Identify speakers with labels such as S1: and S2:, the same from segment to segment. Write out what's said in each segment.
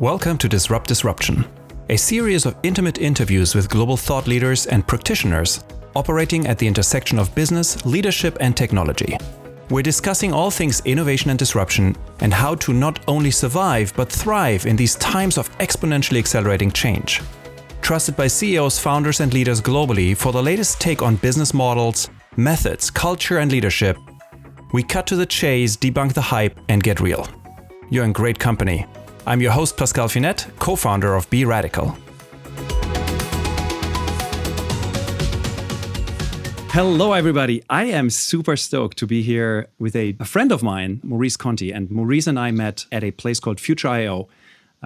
S1: Welcome to Disrupt Disruption, a series of intimate interviews with global thought leaders and practitioners operating at the intersection of business, leadership, and technology. We're discussing all things innovation and disruption and how to not only survive but thrive in these times of exponentially accelerating change. Trusted by CEOs, founders, and leaders globally for the latest take on business models, methods, culture, and leadership, we cut to the chase, debunk the hype, and get real. You're in great company. I'm your host, Pascal Finette, co founder of Be Radical. Hello, everybody. I am super stoked to be here with a, a, friend of mine, Maurice Conti. And Maurice and I met at a place called Future IO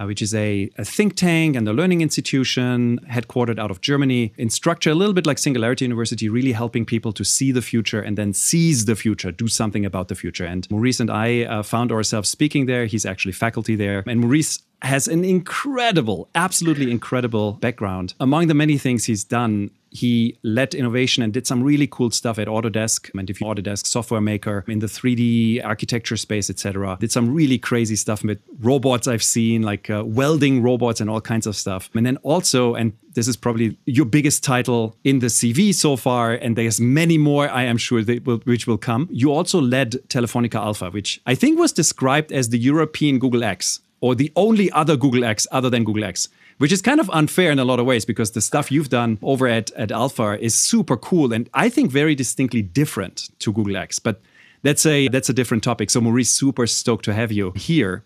S1: uh, which is a, a, think tank and a learning institution headquartered out of Germany in structure, a little bit like Singularity University, really helping people to see the future and then seize the future, do something about the future. And Maurice and I uh, found ourselves speaking there. He's actually faculty there. And Maurice has an incredible, absolutely incredible background. Among the many things he's done, he led innovation and did some really cool stuff at Autodesk. And if you Autodesk software maker in the 3D architecture space, etc., did some really crazy stuff with robots I've seen, like uh, welding robots and all kinds of stuff. And then also, and this is probably your biggest title in the CV so far, and there's many more I am sure will, which will come. You also led Telefonica Alpha, which I think was described as the European Google X or the only other Google X other than Google X which is kind of unfair in a lot of ways because the stuff you've done over at, at Alpha is super cool and I think very distinctly different to Google X. But that's a that's a different topic. So Maurice, super stoked to have you here.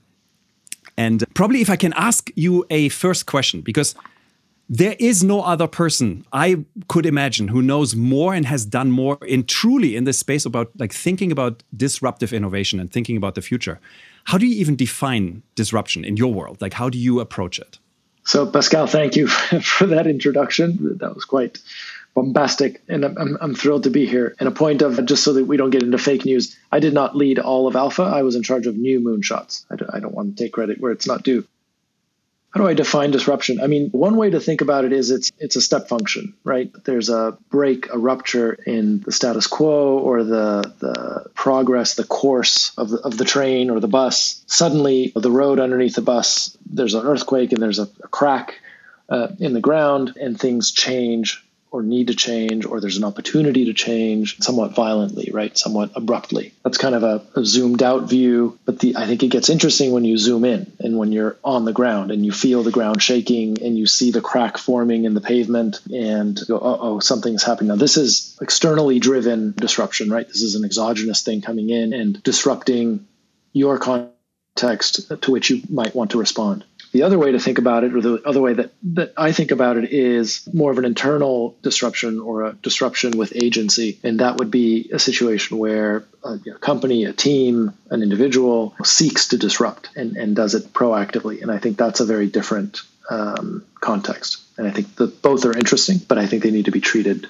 S1: And probably if I can ask you a first question, because there is no other person I could imagine who knows more and has done more in truly in this space about like thinking about disruptive innovation and thinking about the future. How do you even define disruption in your world? Like how do you approach it?
S2: So, Pascal, thank you for that introduction. That was quite bombastic, and I'm, I'm, thrilled to be here. And a point of just so that we don't get into fake news, I did not lead all of Alpha. I was in charge of new moonshots. I don't, I don't want to take credit where it's not due how do I define disruption? I mean, one way to think about it is it's it's a step function, right? There's a break, a rupture in the status quo or the the progress, the course of the, of the train or the bus. Suddenly, the road underneath the bus, there's an earthquake and there's a, a crack uh, in the ground, and things change or need to change or there's an opportunity to change somewhat violently, right? Somewhat abruptly. That's kind of a, a, zoomed out view, but the I think it gets interesting when you zoom in and when you're on the ground and you feel the ground shaking and you see the crack forming in the pavement and go, oh, something's happening. Now this is externally driven disruption, right? This is an exogenous thing coming in and disrupting your context to which you might want to respond. The other way to think about it, or the other way that, that I think about it, is more of an internal disruption or a disruption with agency. And that would be a situation where a you know, company, a team, an individual seeks to disrupt and, and does it proactively. And I think that's a very different um, context. And I think that both are interesting, but I think they need to be treated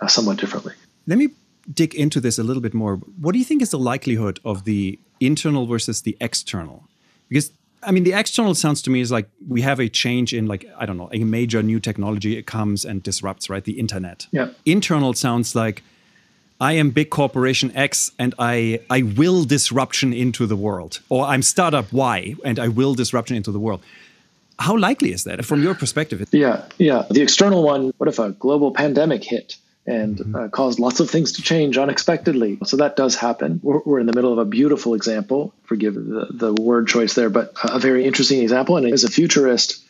S2: uh, somewhat differently.
S1: Let me dig into this a little bit more. What do you think is the likelihood of the internal versus the external? Because I mean, the external sounds to me is like we have a change in like I don't know a major new technology it comes and disrupts right the internet.
S2: Yeah.
S1: Internal sounds like I am big corporation X and I I will disruption into the world, or I'm startup Y and I will disruption into the world. How likely is that from your perspective?
S2: Yeah, yeah. The external one. What if a global pandemic hit? And mm-hmm. uh, caused lots of things to change unexpectedly. So that does happen. We're, we're, in the middle of a beautiful example, forgive the, the word choice there, but a very interesting example. And as a futurist,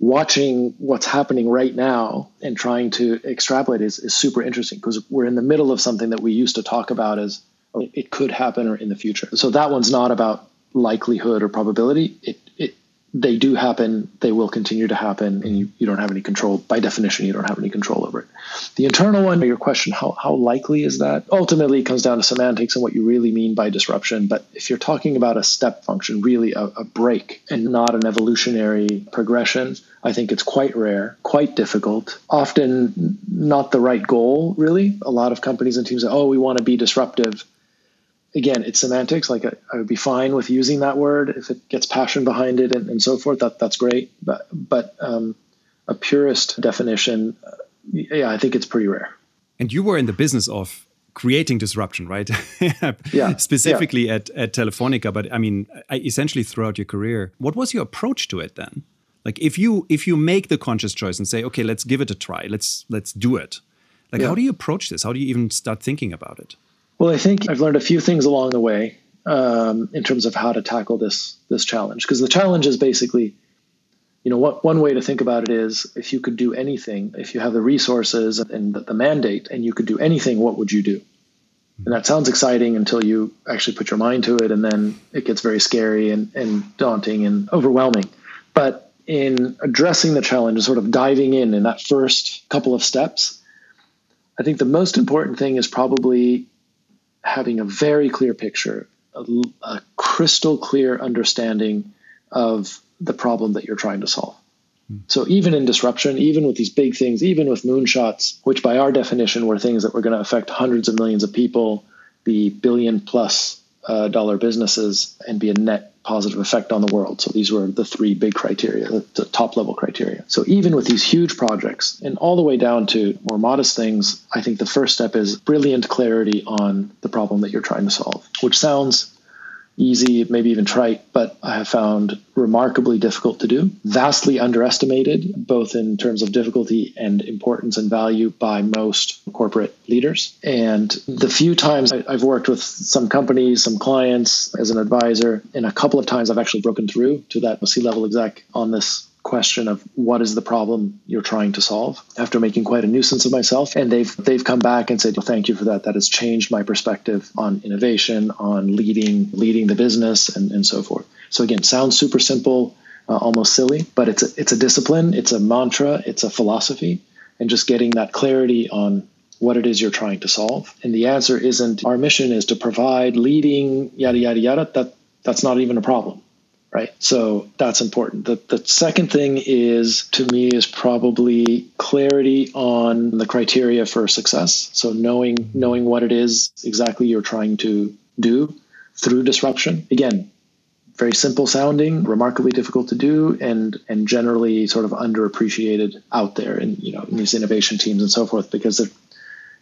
S2: watching what's happening right now and trying to extrapolate is, is super interesting because we're in the middle of something that we used to talk about as oh, it could happen or in the future. So that one's not about likelihood or probability. It, they do happen, they will continue to happen, and you, you don't have any control. By definition, you don't have any control over it. The internal one, your question, how, how likely is that? Ultimately, it comes down to semantics and what you really mean by disruption. But if you're talking about a step function, really a, a break and not an evolutionary progression, I think it's quite rare, quite difficult, often not the right goal, really. A lot of companies and teams say, oh, we want to be disruptive again, it's semantics. Like I, I, would be fine with using that word if it gets passion behind it and, and so forth. That that's great. But but um, a purist definition, uh, yeah, I think it's pretty rare.
S1: And you were in the business of creating disruption, right?
S2: yeah.
S1: Specifically
S2: yeah.
S1: At, at Telefonica, but I mean, essentially throughout your career, what was your approach to it then? Like, if you if you make the conscious choice and say, okay, let's give it a try, let's let's do it. Like, yeah. how do you approach this? How do you even start thinking about it?
S2: Well, I think I've learned a few things along the way um, in terms of how to tackle this this challenge. Because the challenge is basically, you know, what one way to think about it is if you could do anything, if you have the resources and the mandate, and you could do anything, what would you do? And that sounds exciting until you actually put your mind to it, and then it gets very scary and, and daunting and overwhelming. But in addressing the challenge, sort of diving in in that first couple of steps, I think the most important thing is probably having a very clear picture, a, a crystal clear understanding of the problem that you're trying to solve. Hmm. So even in disruption, even with these big things, even with moonshots, which by our definition were things that were going to affect hundreds of millions of people, the billion plus uh, dollar businesses, and be a net positive effect on the world. So these were the three big criteria, the, the, top level criteria. So even with these huge projects and all the way down to more modest things, I think the first step is brilliant clarity on the problem that you're trying to solve, which sounds easy, maybe even trite, but I have found remarkably difficult to do, vastly underestimated, both in terms of difficulty and importance and value by most corporate leaders. And the few times I've worked with some companies, some clients as an advisor, and a couple of times I've actually broken through to that C level exec on this question of what is the problem you're trying to solve after making quite a nuisance of myself. And they've they've come back and said well, thank you for that. That has changed my perspective on innovation on leading leading the business and, and so forth. So again sounds super simple uh, almost silly but it's a, it's a discipline it's a mantra it's a philosophy and just getting that clarity on what it is you're trying to solve. And the answer isn't our mission is to provide leading yada yada yada. That that's not even a problem right? So that's important. The, the second thing is, to me, is probably clarity on the criteria for success. So knowing knowing what it is exactly you're trying to do through disruption. Again, very simple sounding, remarkably difficult to do, and and generally sort of underappreciated out there in you know in these innovation teams and so forth because they're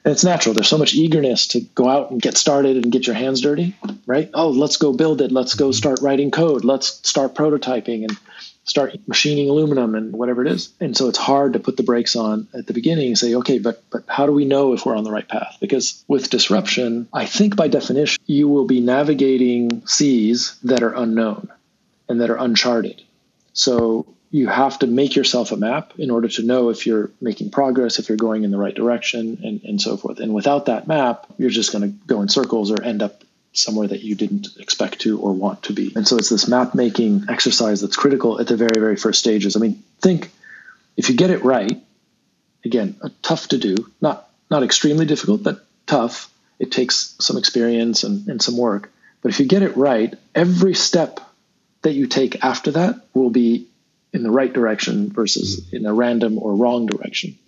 S2: and it's natural. There's so much eagerness to go out and get started and get your hands dirty, right? Oh, let's go build it. Let's go start writing code. Let's start prototyping and start machining aluminum and whatever it is. And so it's hard to put the brakes on at the beginning and say, okay, but but how do we know if we're on the right path? Because with disruption, I think by definition, you will be navigating seas that are unknown and that are uncharted. So you have to make yourself a map in order to know if you're making progress, if you're going in the right direction, and, and so forth. And without that map, you're just going to go in circles or end up somewhere that you didn't expect to or want to be. And so it's this map making exercise that's critical at the very, very first stages. I mean, think if you get it right, again, tough to do, not not extremely difficult, but tough. It takes some experience and, and some work. But if you get it right, every step that you take after that will be in the right direction versus mm-hmm. in a random or wrong direction.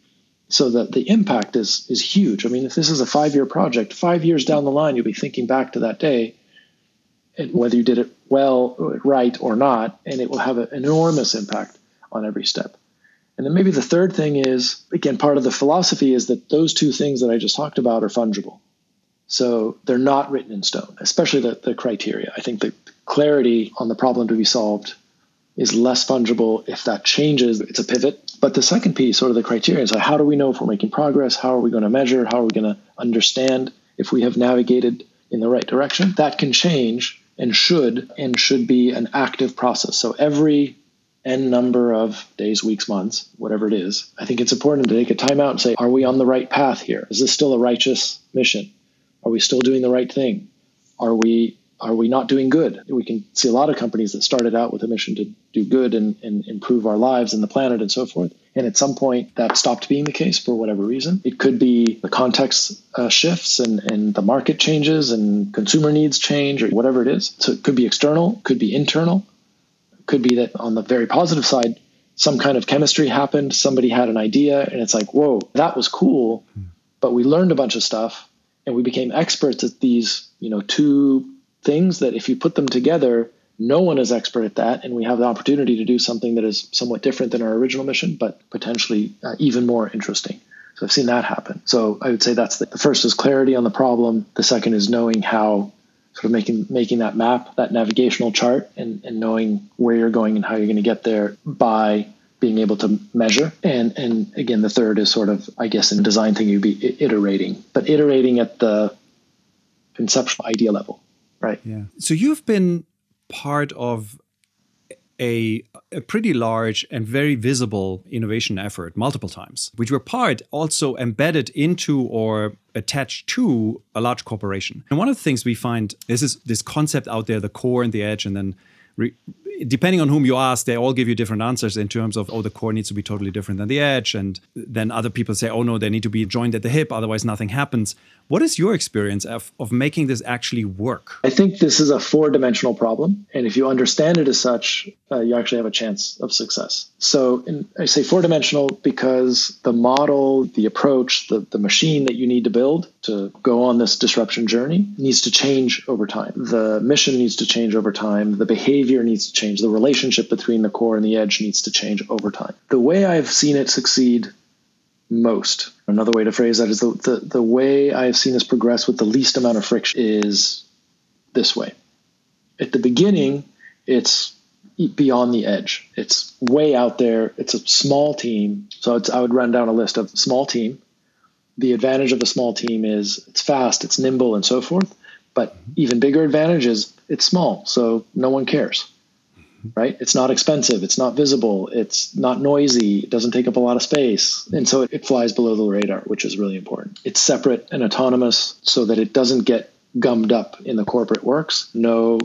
S2: So that the impact is is huge. I mean, if this is a five year project, five years down the line, you'll be thinking back to that day, and whether you did it well, right, or not, and it will have an enormous impact on every step. And then maybe the third thing is again, part of the philosophy is that those two things that I just talked about are fungible. So they're not written in stone, especially the, the criteria. I think the clarity on the problem to be solved is less fungible. If that changes, it's a pivot. But the second piece, sort of the criteria, is how do we know if we're making progress? How are we going to measure? How are we going to understand if we have navigated in the right direction? That can change and should and should be an active process. So every n number of days, weeks, months, whatever it is, I think it's important to take a time out and say, are we on the right path here? Is this still a righteous mission? Are we still doing the right thing? Are we are we not doing good? We can see a lot of companies that started out with a mission to do good and, and improve our lives and the planet and so forth. And at some point, that stopped being the case for whatever reason. It could be the context uh, shifts and, and the market changes and consumer needs change or whatever it is. So it could be external, could be internal. It could be that on the very positive side, some kind of chemistry happened, somebody had an idea, and it's like, whoa, that was cool. But we learned a bunch of stuff and we became experts at these, you know, two things that if you put them together, no one is expert at that, and we have the opportunity to do something that is somewhat different than our original mission, but potentially uh, even more interesting. So I've seen that happen. So I would say that's the, the first is clarity on the problem. The second is knowing how sort of making making that map, that navigational chart, and, and knowing where you're going and how you're going to get there by being able to measure. And and again, the third is sort of, I guess, in design thing, you'd be iterating, but iterating at the conceptual idea level, right?
S1: Yeah. So you've been part of a, a, pretty large and very visible innovation effort multiple times, which were part also embedded into or attached to a large corporation. And one of the things we find is this, this concept out there, the core and the edge, and then re- depending on whom you ask, they all give you different answers in terms of, oh, the core needs to be totally different than the edge. And then other people say, oh, no, they need to be joined at the hip, otherwise nothing happens. What is your experience of, of making this actually work?
S2: I think this is a four dimensional problem. And if you understand it as such, uh, you actually have a chance of success. So in, I say four dimensional because the model, the approach, the, the machine that you need to build to go on this disruption journey needs to change over time. The mission needs to change over time. The behavior needs to change. The relationship between the core and the edge needs to change over time. The way I've seen it succeed most. Another way to phrase that is the, the, the way I've seen this progress with the least amount of friction is this way. At the beginning, it's beyond the edge. It's way out there. It's a small team. So I would run down a list of small team. The advantage of a small team is it's fast, it's nimble, and so forth. But even bigger advantage is it's small, so no one cares right? It's not expensive, it's not visible, it's not noisy, it doesn't take up a lot of space. And so it, it, flies below the radar, which is really important. It's separate and autonomous so that it doesn't get gummed up in the corporate works. No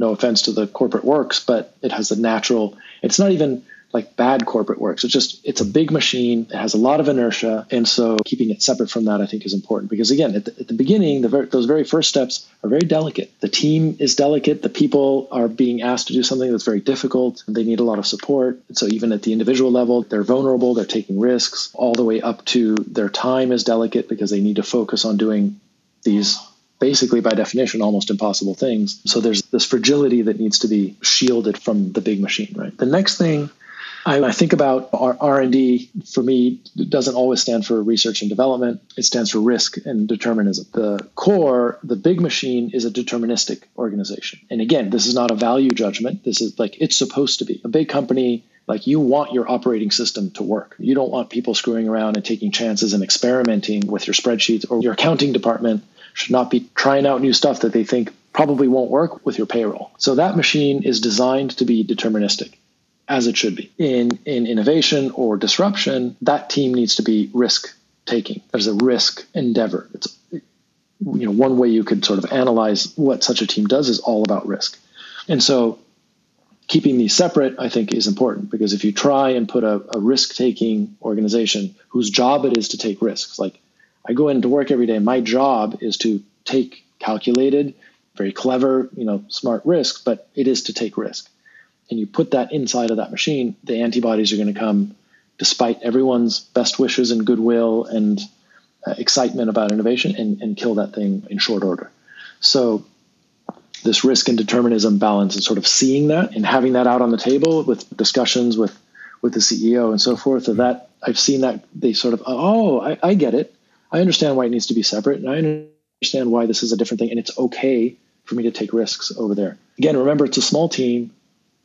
S2: no offense to the corporate works, but it has a natural it's not even like bad corporate works. It's just it's a big machine. It has a lot of inertia, and so keeping it separate from that, I think, is important because again, at the, at the beginning, the ver- those very first steps are very delicate. The team is delicate. The people are being asked to do something that's very difficult. They need a lot of support. And so even at the individual level, they're vulnerable. They're taking risks. All the way up to their time is delicate because they need to focus on doing these basically by definition almost impossible things so there's this fragility that needs to be shielded from the big machine right the next thing I, I think about R and D for me doesn't always stand for research and development. It stands for risk and determinism. The core, the big machine, is a deterministic organization. And again, this is not a value judgment. This is like it's supposed to be. A big company like you want your operating system to work. You don't want people screwing around and taking chances and experimenting with your spreadsheets or your accounting department should not be trying out new stuff that they think probably won't work with your payroll. So that machine is designed to be deterministic as it should be. In in innovation or disruption, that team needs to be risk taking. There's a risk endeavor. It's you know one way you could sort of analyze what such a team does is all about risk. And so keeping these separate, I think, is important because if you try and put a, a risk taking organization whose job it is to take risks, like I go into work every day, my job is to take calculated, very clever, you know, smart risks, but it is to take risk and you put that inside of that machine, the antibodies are going to come despite everyone's best wishes and goodwill and uh, excitement about innovation and, and kill that thing in short order. So this risk and determinism balance and sort of seeing that and having that out on the table with discussions with with the CEO and so forth of that I've seen that they sort of oh I, I get it. I understand why it needs to be separate and I understand why this is a different thing and it's okay for me to take risks over there. Again remember it's a small team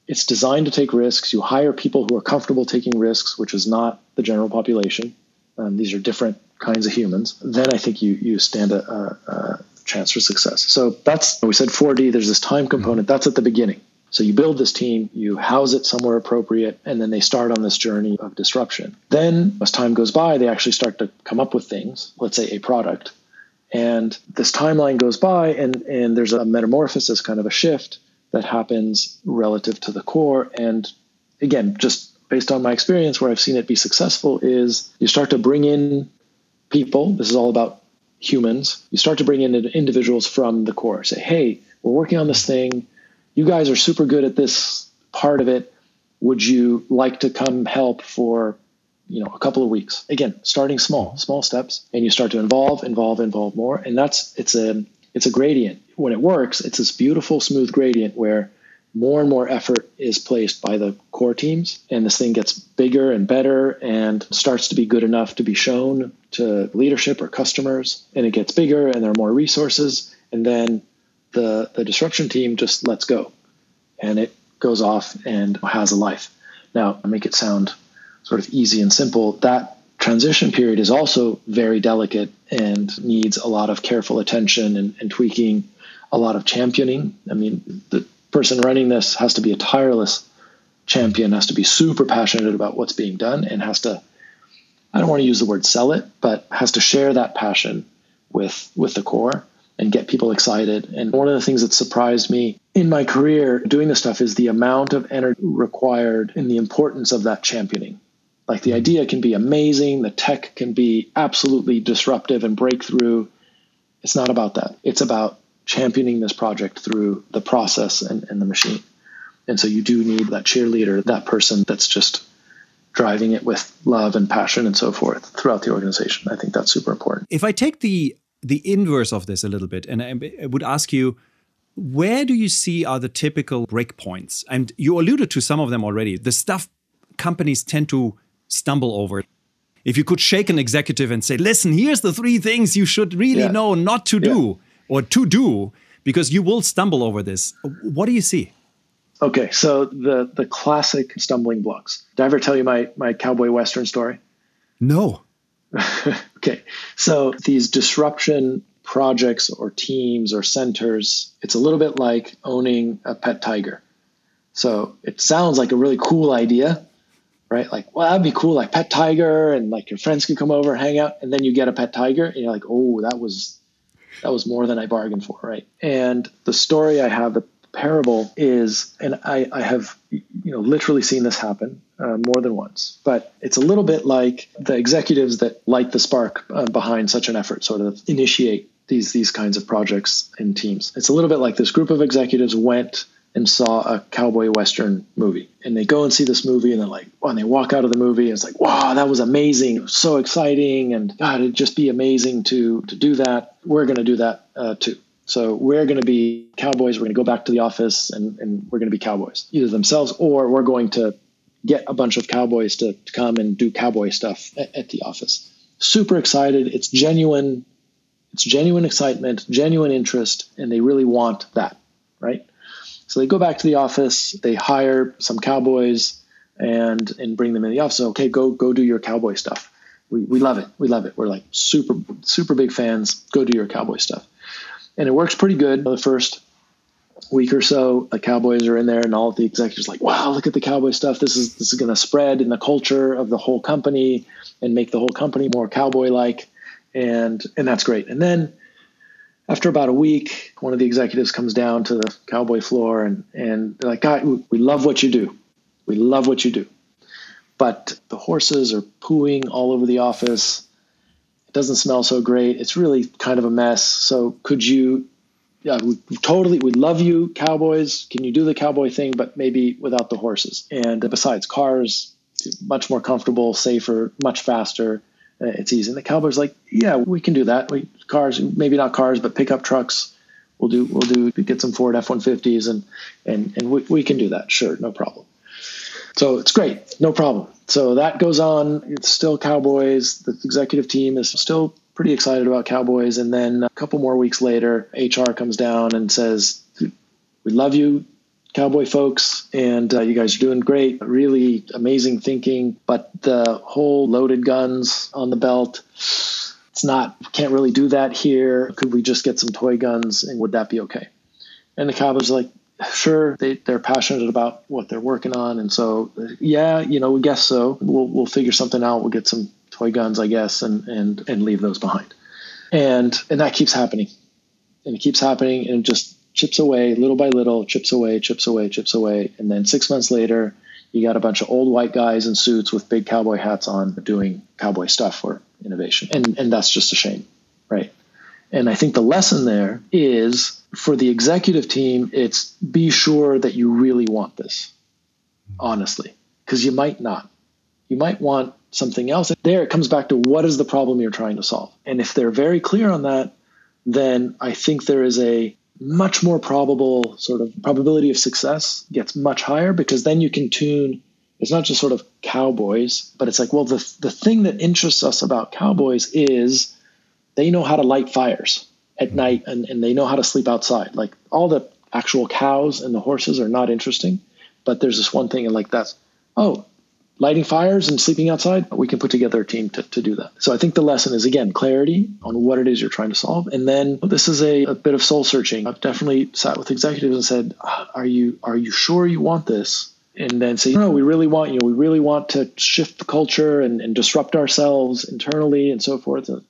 S2: it's designed to take risks. You hire people who are comfortable taking risks, which is not the general population. Um, these are different kinds of humans. Then I think you you stand a, a, a chance for success. So that's we said 4D. There's this time component. That's at the beginning. So you build this team, you house it somewhere appropriate, and then they start on this journey of disruption. Then, as time goes by, they actually start to come up with things. Let's say a product, and this timeline goes by, and and there's a metamorphosis, kind of a shift that happens relative to the core. And again, just based on my experience where I've seen it be successful, is you start to bring in people. This is all about humans. You start to bring in individuals from the core. Say, hey, we're working on this thing. You guys are super good at this part of it. Would you like to come help for you know a couple of weeks again starting small small steps and you start to involve involve involve more and that's it's a it's a gradient when it works, it's this beautiful smooth gradient where more and more effort is placed by the core teams and this thing gets bigger and better and starts to be good enough to be shown to leadership or customers and it gets bigger and there are more resources and then the the disruption team just lets go and it goes off and has a life. Now I make it sound sort of easy and simple that transition period is also very delicate and needs a lot of careful attention and, and tweaking a lot of championing i mean the person running this has to be a tireless champion, has to be super passionate about what's being done, and has to I don't want to use the word sell it, but has to share that passion with with the core and get people excited. And one of the things that surprised me in my career doing this stuff is the amount of energy required and the importance of that championing. Like the idea can be amazing, the tech can be absolutely disruptive and breakthrough. It's not about that. It's about championing this project through the process and, and the machine. And so you do need that cheerleader, that person that's just driving it with love and passion and so forth throughout the organization. I think that's super important.
S1: If I take the the inverse of this a little bit, and I would ask you, where do you see are the typical breakpoints? And you alluded to some of them already. The stuff companies tend to stumble over. If you could shake an executive and say, "Listen, here's the three things you should really yeah. know not to do." Or to do because you will stumble over this. What do you see?
S2: Okay, so the the classic stumbling blocks. Did I ever tell you my my cowboy western story?
S1: No.
S2: okay, so these disruption projects or teams or centers, it's a little bit like owning a pet tiger. So it sounds like a really cool idea, right? Like, well, that'd be cool, like pet tiger, and like your friends could come over, hang out, and then you get a pet tiger, and you're like, oh, that was that was more than I bargained for, right? And the story I have, the parable is, and I, I have, you know, literally seen this happen uh, more than once, but it's a little bit like the executives that light the spark uh, behind such an effort, sort of initiate these these kinds of projects and teams. It's a little bit like this group of executives went and saw a cowboy western movie. And they go and see this movie and they're like oh, and they walk out of the movie and it's like wow that was amazing. Was so exciting and god it'd just be amazing to to do that. We're going to do that uh, too. So we're going to be cowboys. We're going to go back to the office and, and we're going to be cowboys either themselves or we're going to get a bunch of cowboys to, to come and do cowboy stuff at, at the office. Super excited. It's genuine. It's genuine excitement genuine interest and they really want that right so they go back to the office, they hire some cowboys and and bring them in the office. Okay, go go do your cowboy stuff. We, we love it. We love it. We're like super super big fans. Go do your cowboy stuff. And it works pretty good the first week or so. The cowboys are in there and all the executives are like, wow, look at the cowboy stuff. This is this is gonna spread in the culture of the whole company and make the whole company more cowboy like. And and that's great. And then after about a week, one of the executives comes down to the cowboy floor and, and they're like, God, we love what you do. We love what you do. But the horses are pooing all over the office. It doesn't smell so great. It's really kind of a mess. So could you, yeah, we totally, we love you, cowboys. Can you do the cowboy thing, but maybe without the horses? And besides, cars, much more comfortable, safer, much faster Uh, it's easy. And the cowboy's like, yeah, we can do that. We cars, maybe not cars, but pickup trucks. We'll do, we'll do, get some Ford F-150s and, and, and we, we can do that. Sure. No problem. So it's great. No problem. So that goes on. It's still Cowboys. The executive team is still pretty excited about Cowboys. And then a couple more weeks later, HR comes down and says, we love you cowboy folks, and uh, you guys are doing great. Really amazing thinking, but the whole loaded guns on the belt, it's not, can't really do that here. Could we just get some toy guns and would that be okay? And the cowboys are like, sure, they, they're passionate about what they're working on. And so, yeah, you know, we guess so. We'll, we'll figure something out. We'll get some toy guns, I guess, and, and, and leave those behind. And, and that keeps happening and it keeps happening and just chips away little by little, chips away, chips away, chips away. And then six months later, you got a bunch of old white guys in suits with big cowboy hats on doing cowboy stuff for innovation. And, and that's just a shame, right? And I think the lesson there is for the executive team, it's be sure that you really want this, honestly, because you might not. You might want something else. There, it comes back to what is the problem you're trying to solve. And if they're very clear on that, then I think there is a much more probable sort of probability of success gets much higher because then you can tune it's not just sort of cowboys but it's like well the, the thing that interests us about cowboys is they know how to light fires at mm-hmm. night and, and they know how to sleep outside. Like all the actual cows and the horses are not interesting but there's this one thing and like that's oh lighting fires and sleeping outside, we can put together a team to, to do that. So I think the lesson is again clarity on what it is you're trying to solve. And then this is a, a bit of soul searching. I've definitely sat with executives and said, ah, Are you are you sure you want this? And then say, no, we really want, you we really want to shift the culture and, and disrupt ourselves internally and so forth. And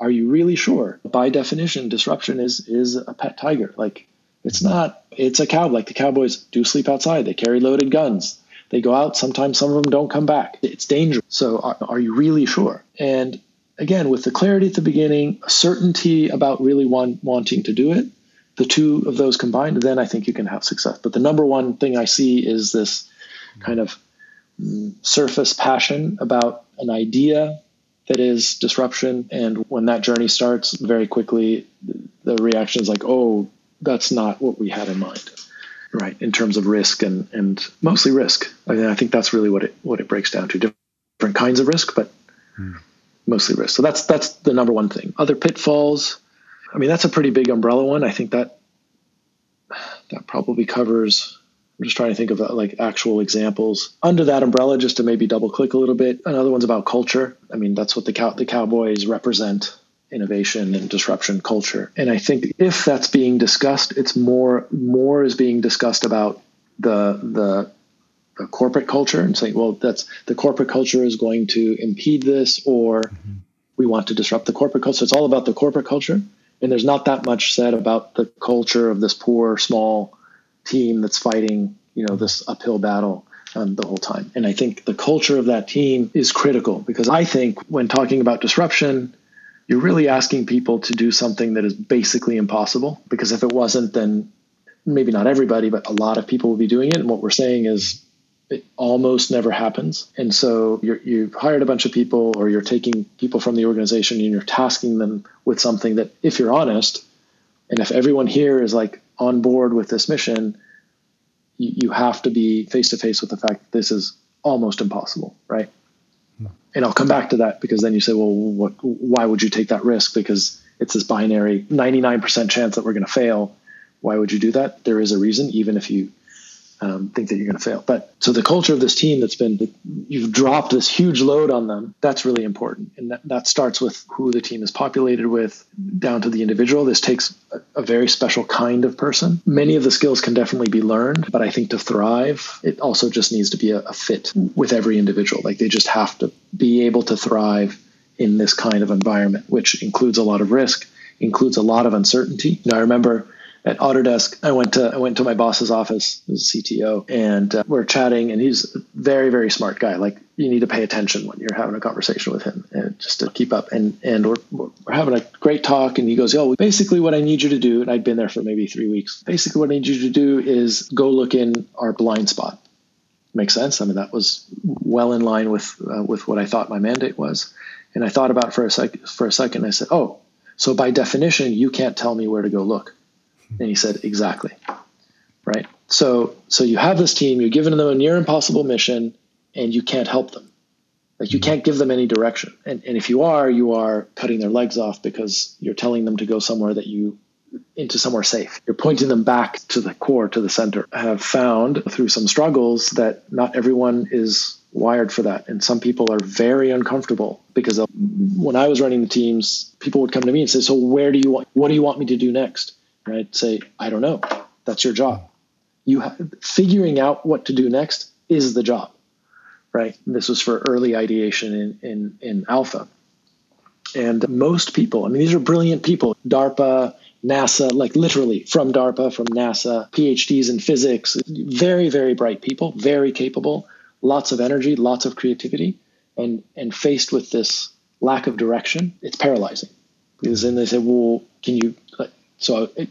S2: are you really sure? By definition, disruption is is a pet tiger. Like it's not, it's a cow. Like the cowboys do sleep outside. They carry loaded guns they go out. Sometimes some of them don't come back. It's dangerous. So are, are you really sure? And again, with the clarity at the beginning, certainty about really want, wanting to do it, the two of those combined, then I think you can have success. But the number one thing I see is this kind of mm, surface passion about an idea that is disruption. And when that journey starts, very quickly, the reaction is like, oh, that's not what we had in mind right in terms of risk and and mostly risk. I, mean, I think that's really what it what it breaks down to. Different kinds of risk but hmm. mostly risk. So that's that's the number one thing. Other pitfalls i mean that's a pretty big umbrella one. I think that that probably covers i'm just trying to think of like actual examples. Under that umbrella just to maybe double click a little bit another one's about culture. I mean that's what the cow the cowboys represent innovation and disruption culture. And I think if that's being discussed, it's more more is being discussed about the the, the corporate culture and saying, well, that's the corporate culture is going to impede this, or mm-hmm. we want to disrupt the corporate culture. It's all about the corporate culture, and there's not that much said about the culture of this poor small team that's fighting, you know, this uphill battle. Um, the whole time. And I think the culture of that team is critical because I think when talking about disruption, you're really asking people to do something that is basically impossible. Because if it wasn't, then maybe not everybody, but a lot of people will be doing it. And what we're saying is it almost never happens. And so you have hired a bunch of people, or you're taking people from the organization and you're tasking them with something that, if you're honest, and if everyone here is like on board with this mission, you, you have to be face to face with the fact that this is almost impossible, right? And I'll come back to that because then you say, well, what, why would you take that risk? Because it's this binary 99% chance that we're going to fail. Why would you do that? There is a reason, even if you um, think that you're going to fail. But so the culture of this team that's been, you've dropped this huge load on them, that's really important. And that, that starts with who the team is populated with down to the individual. This takes a, a very special kind of person. Many of the skills can definitely be learned, but I think to thrive, it also just needs to be a, a fit with every individual. Like they just have to be able to thrive in this kind of environment, which includes a lot of risk, includes a lot of uncertainty. Know, I remember at Autodesk, I went to I went to my boss's office, as CTO, and uh, we're chatting, and he's a very very smart guy. Like you need to pay attention when you're having a conversation with him, and just to keep up. And and we're, we're having a great talk, and he goes, "Yo, basically what I need you to do," and I'd been there for maybe three weeks. Basically, what I need you to do is go look in our blind spot. Makes sense. I mean, that was well in line with uh, with what I thought my mandate was. And I thought about it for a sec for a second. I said, "Oh, so by definition, you can't tell me where to go look." And he said, exactly. Right. So, so you have this team, you're giving them a near impossible mission and you can't help them. Like you mm-hmm. can't give them any direction. And, and if you are, you are cutting their legs off because you're telling them to go somewhere that you into somewhere safe. You're pointing them back to the core, to the center. I have found through some struggles that not everyone is wired for that. And some people are very uncomfortable because when I was running the teams, people would come to me and say, So where do you want what do you want me to do next? Right? Say, I don't know. That's your job. You figuring out what to do next is the job, right? This was for early ideation in, in, in alpha. And most people, I mean, these are brilliant people, DARPA, NASA, like literally from DARPA, from NASA, PhDs in physics, very, very bright people, very capable, lots of energy, lots of creativity. And, and faced with this lack of direction, it's paralyzing. Because then they say, well, can you, so, it,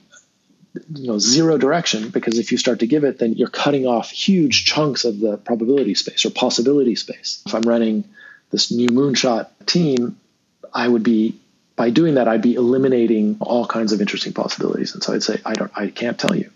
S2: you know, zero direction, because if you start to give it, then you're cutting off huge chunks of the probability space or possibility space. If I'm running this new moonshot team, I would be by doing that, I'd be eliminating all kinds of interesting possibilities. And so I'd say, I don't, I can't tell you.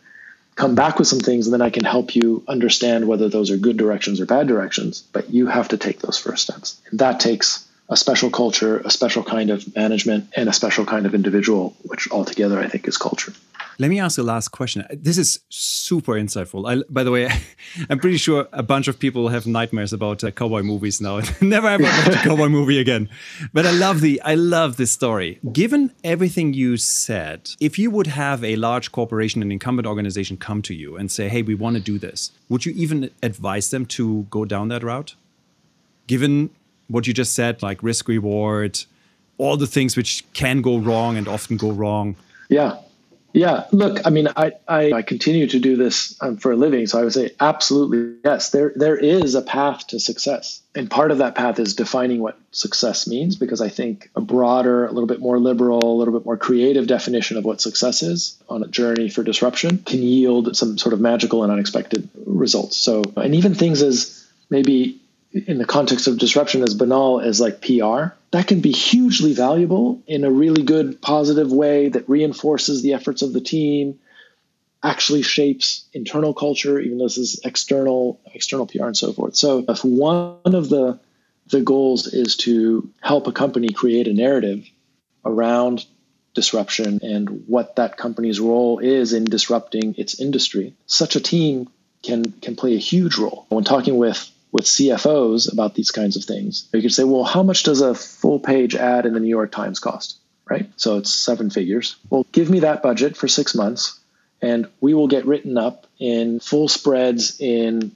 S2: Come back with some things, and then I can help you understand whether those are good directions or bad directions. But you have to take those first steps, and that takes a special culture, a special kind of management, and a special kind of individual, which altogether I think is culture.
S1: Let me ask a last question. This is super insightful. I, by the way, I'm pretty sure a bunch of people have nightmares about uh, cowboy movies now. Never ever watch a cowboy movie again. But I love the I love this story. Given everything you said, if you would have a large corporation, an incumbent organization, come to you and say, "Hey, we want to do this," would you even advise them to go down that route? Given what you just said, like risk reward, all the things which can go wrong and often go wrong.
S2: Yeah, yeah, look, I mean, I, I, I continue to do this um, for a living, so I would say absolutely yes. There there is a path to success, and part of that path is defining what success means. Because I think a broader, a little bit more liberal, a little bit more creative definition of what success is on a journey for disruption can yield some sort of magical and unexpected results. So, and even things as maybe in the context of disruption as banal as like PR, that can be hugely valuable in a really good, positive way that reinforces the efforts of the team, actually shapes internal culture, even though this is external, external PR and so forth. So if one of the the goals is to help a company create a narrative around disruption and what that company's role is in disrupting its industry, such a team can can play a huge role. When talking with with CFOs about these kinds of things. You could say, well, how much does a full page ad in the New York Times cost? Right? So it's seven figures. Well, give me that budget for six months, and we will get written up in full spreads in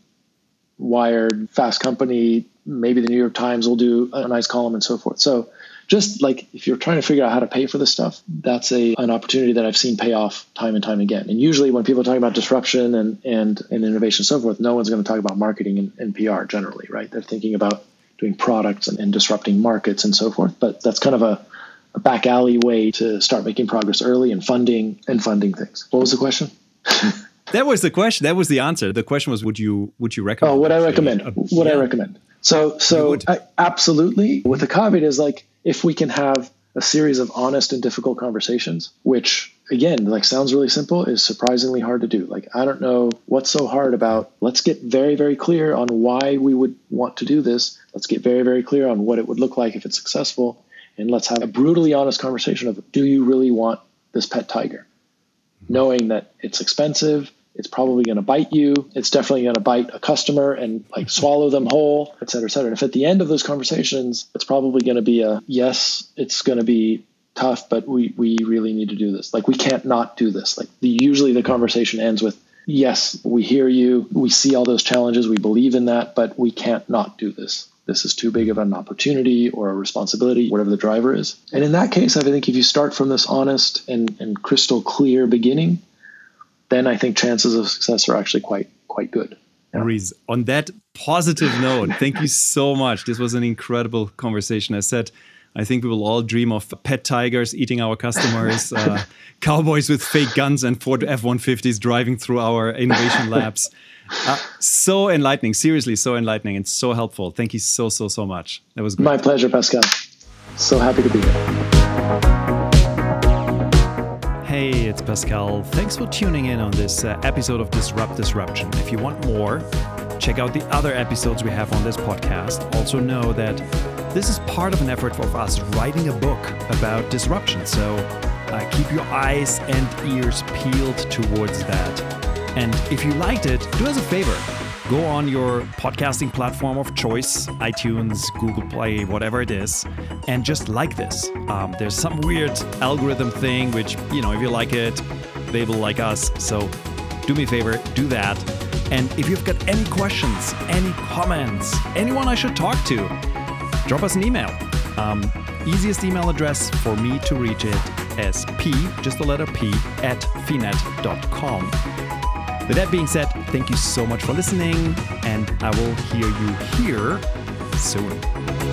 S2: Wired, Fast Company, maybe the New York Times will do a nice column and so forth. So just like if you're trying to figure out how to pay for this stuff, that's a an opportunity that I've seen pay off time and time again. And usually when people are talking about disruption and and, and innovation and so forth, no one's going to talk about marketing and, and PR generally, right? They're thinking about doing products and, and disrupting markets and so forth. But that's kind of a, a back alley way to start making progress early and funding and funding things. What was the question?
S1: that was the question. That was the answer. The question was, would you would you recommend?
S2: Oh, would I recommend? Would yeah. I recommend? So so I, absolutely. With the caveat is like if we can have a series of honest and difficult conversations, which again, like sounds really simple, is surprisingly hard to do. Like, I don't know what's so hard about let's get very, very clear on why we would want to do this. Let's get very, very clear on what it would look like if it's successful. And let's have a brutally honest conversation of do you really want this pet tiger? Knowing that it's expensive, it's probably going to bite you. It's definitely going to bite a customer and like swallow them whole, et cetera, et cetera. And if at the end of those conversations, it's probably going to be a yes, it's going to be tough, but we, we really need to do this. Like we can't not do this. Like the, usually the conversation ends with, yes, we hear you. We see all those challenges. We believe in that, but we can't not do this. This is too big of an opportunity or a responsibility, whatever the driver is. And in that case, I think if you start from this honest and, and crystal clear beginning, then I think chances of success are actually quite quite good.
S1: Yeah. Maurice, on that positive note, thank you so much. This was an incredible conversation. I said, I think we will all dream of pet tigers eating our customers, uh, cowboys with fake guns, and Ford F 150s driving through our innovation labs. Uh, so enlightening, seriously, so enlightening and so helpful. Thank you so, so, so much. That was great.
S2: My pleasure, Pascal. So happy to be here.
S1: Hey, it's Pascal. Thanks for tuning in on this uh, episode of Disrupt Disruption. If you want more, check out the other episodes we have on this podcast. Also, know that this is part of an effort of us writing a book about disruption. So, uh, keep your eyes and ears peeled towards that. And if you liked it, do us a favor go on your podcasting platform of choice iTunes, Google Play, whatever it is and just like this. Um, there's some weird algorithm thing which, you know, if you like it, they will like us. So do me a favor, do that. And if you've got any questions, any comments, anyone I should talk to, drop us an email. Um, easiest email address for me to reach it is p, just the letter p, at finette.com. With that being said, thank you so much for listening, and I will hear you here soon.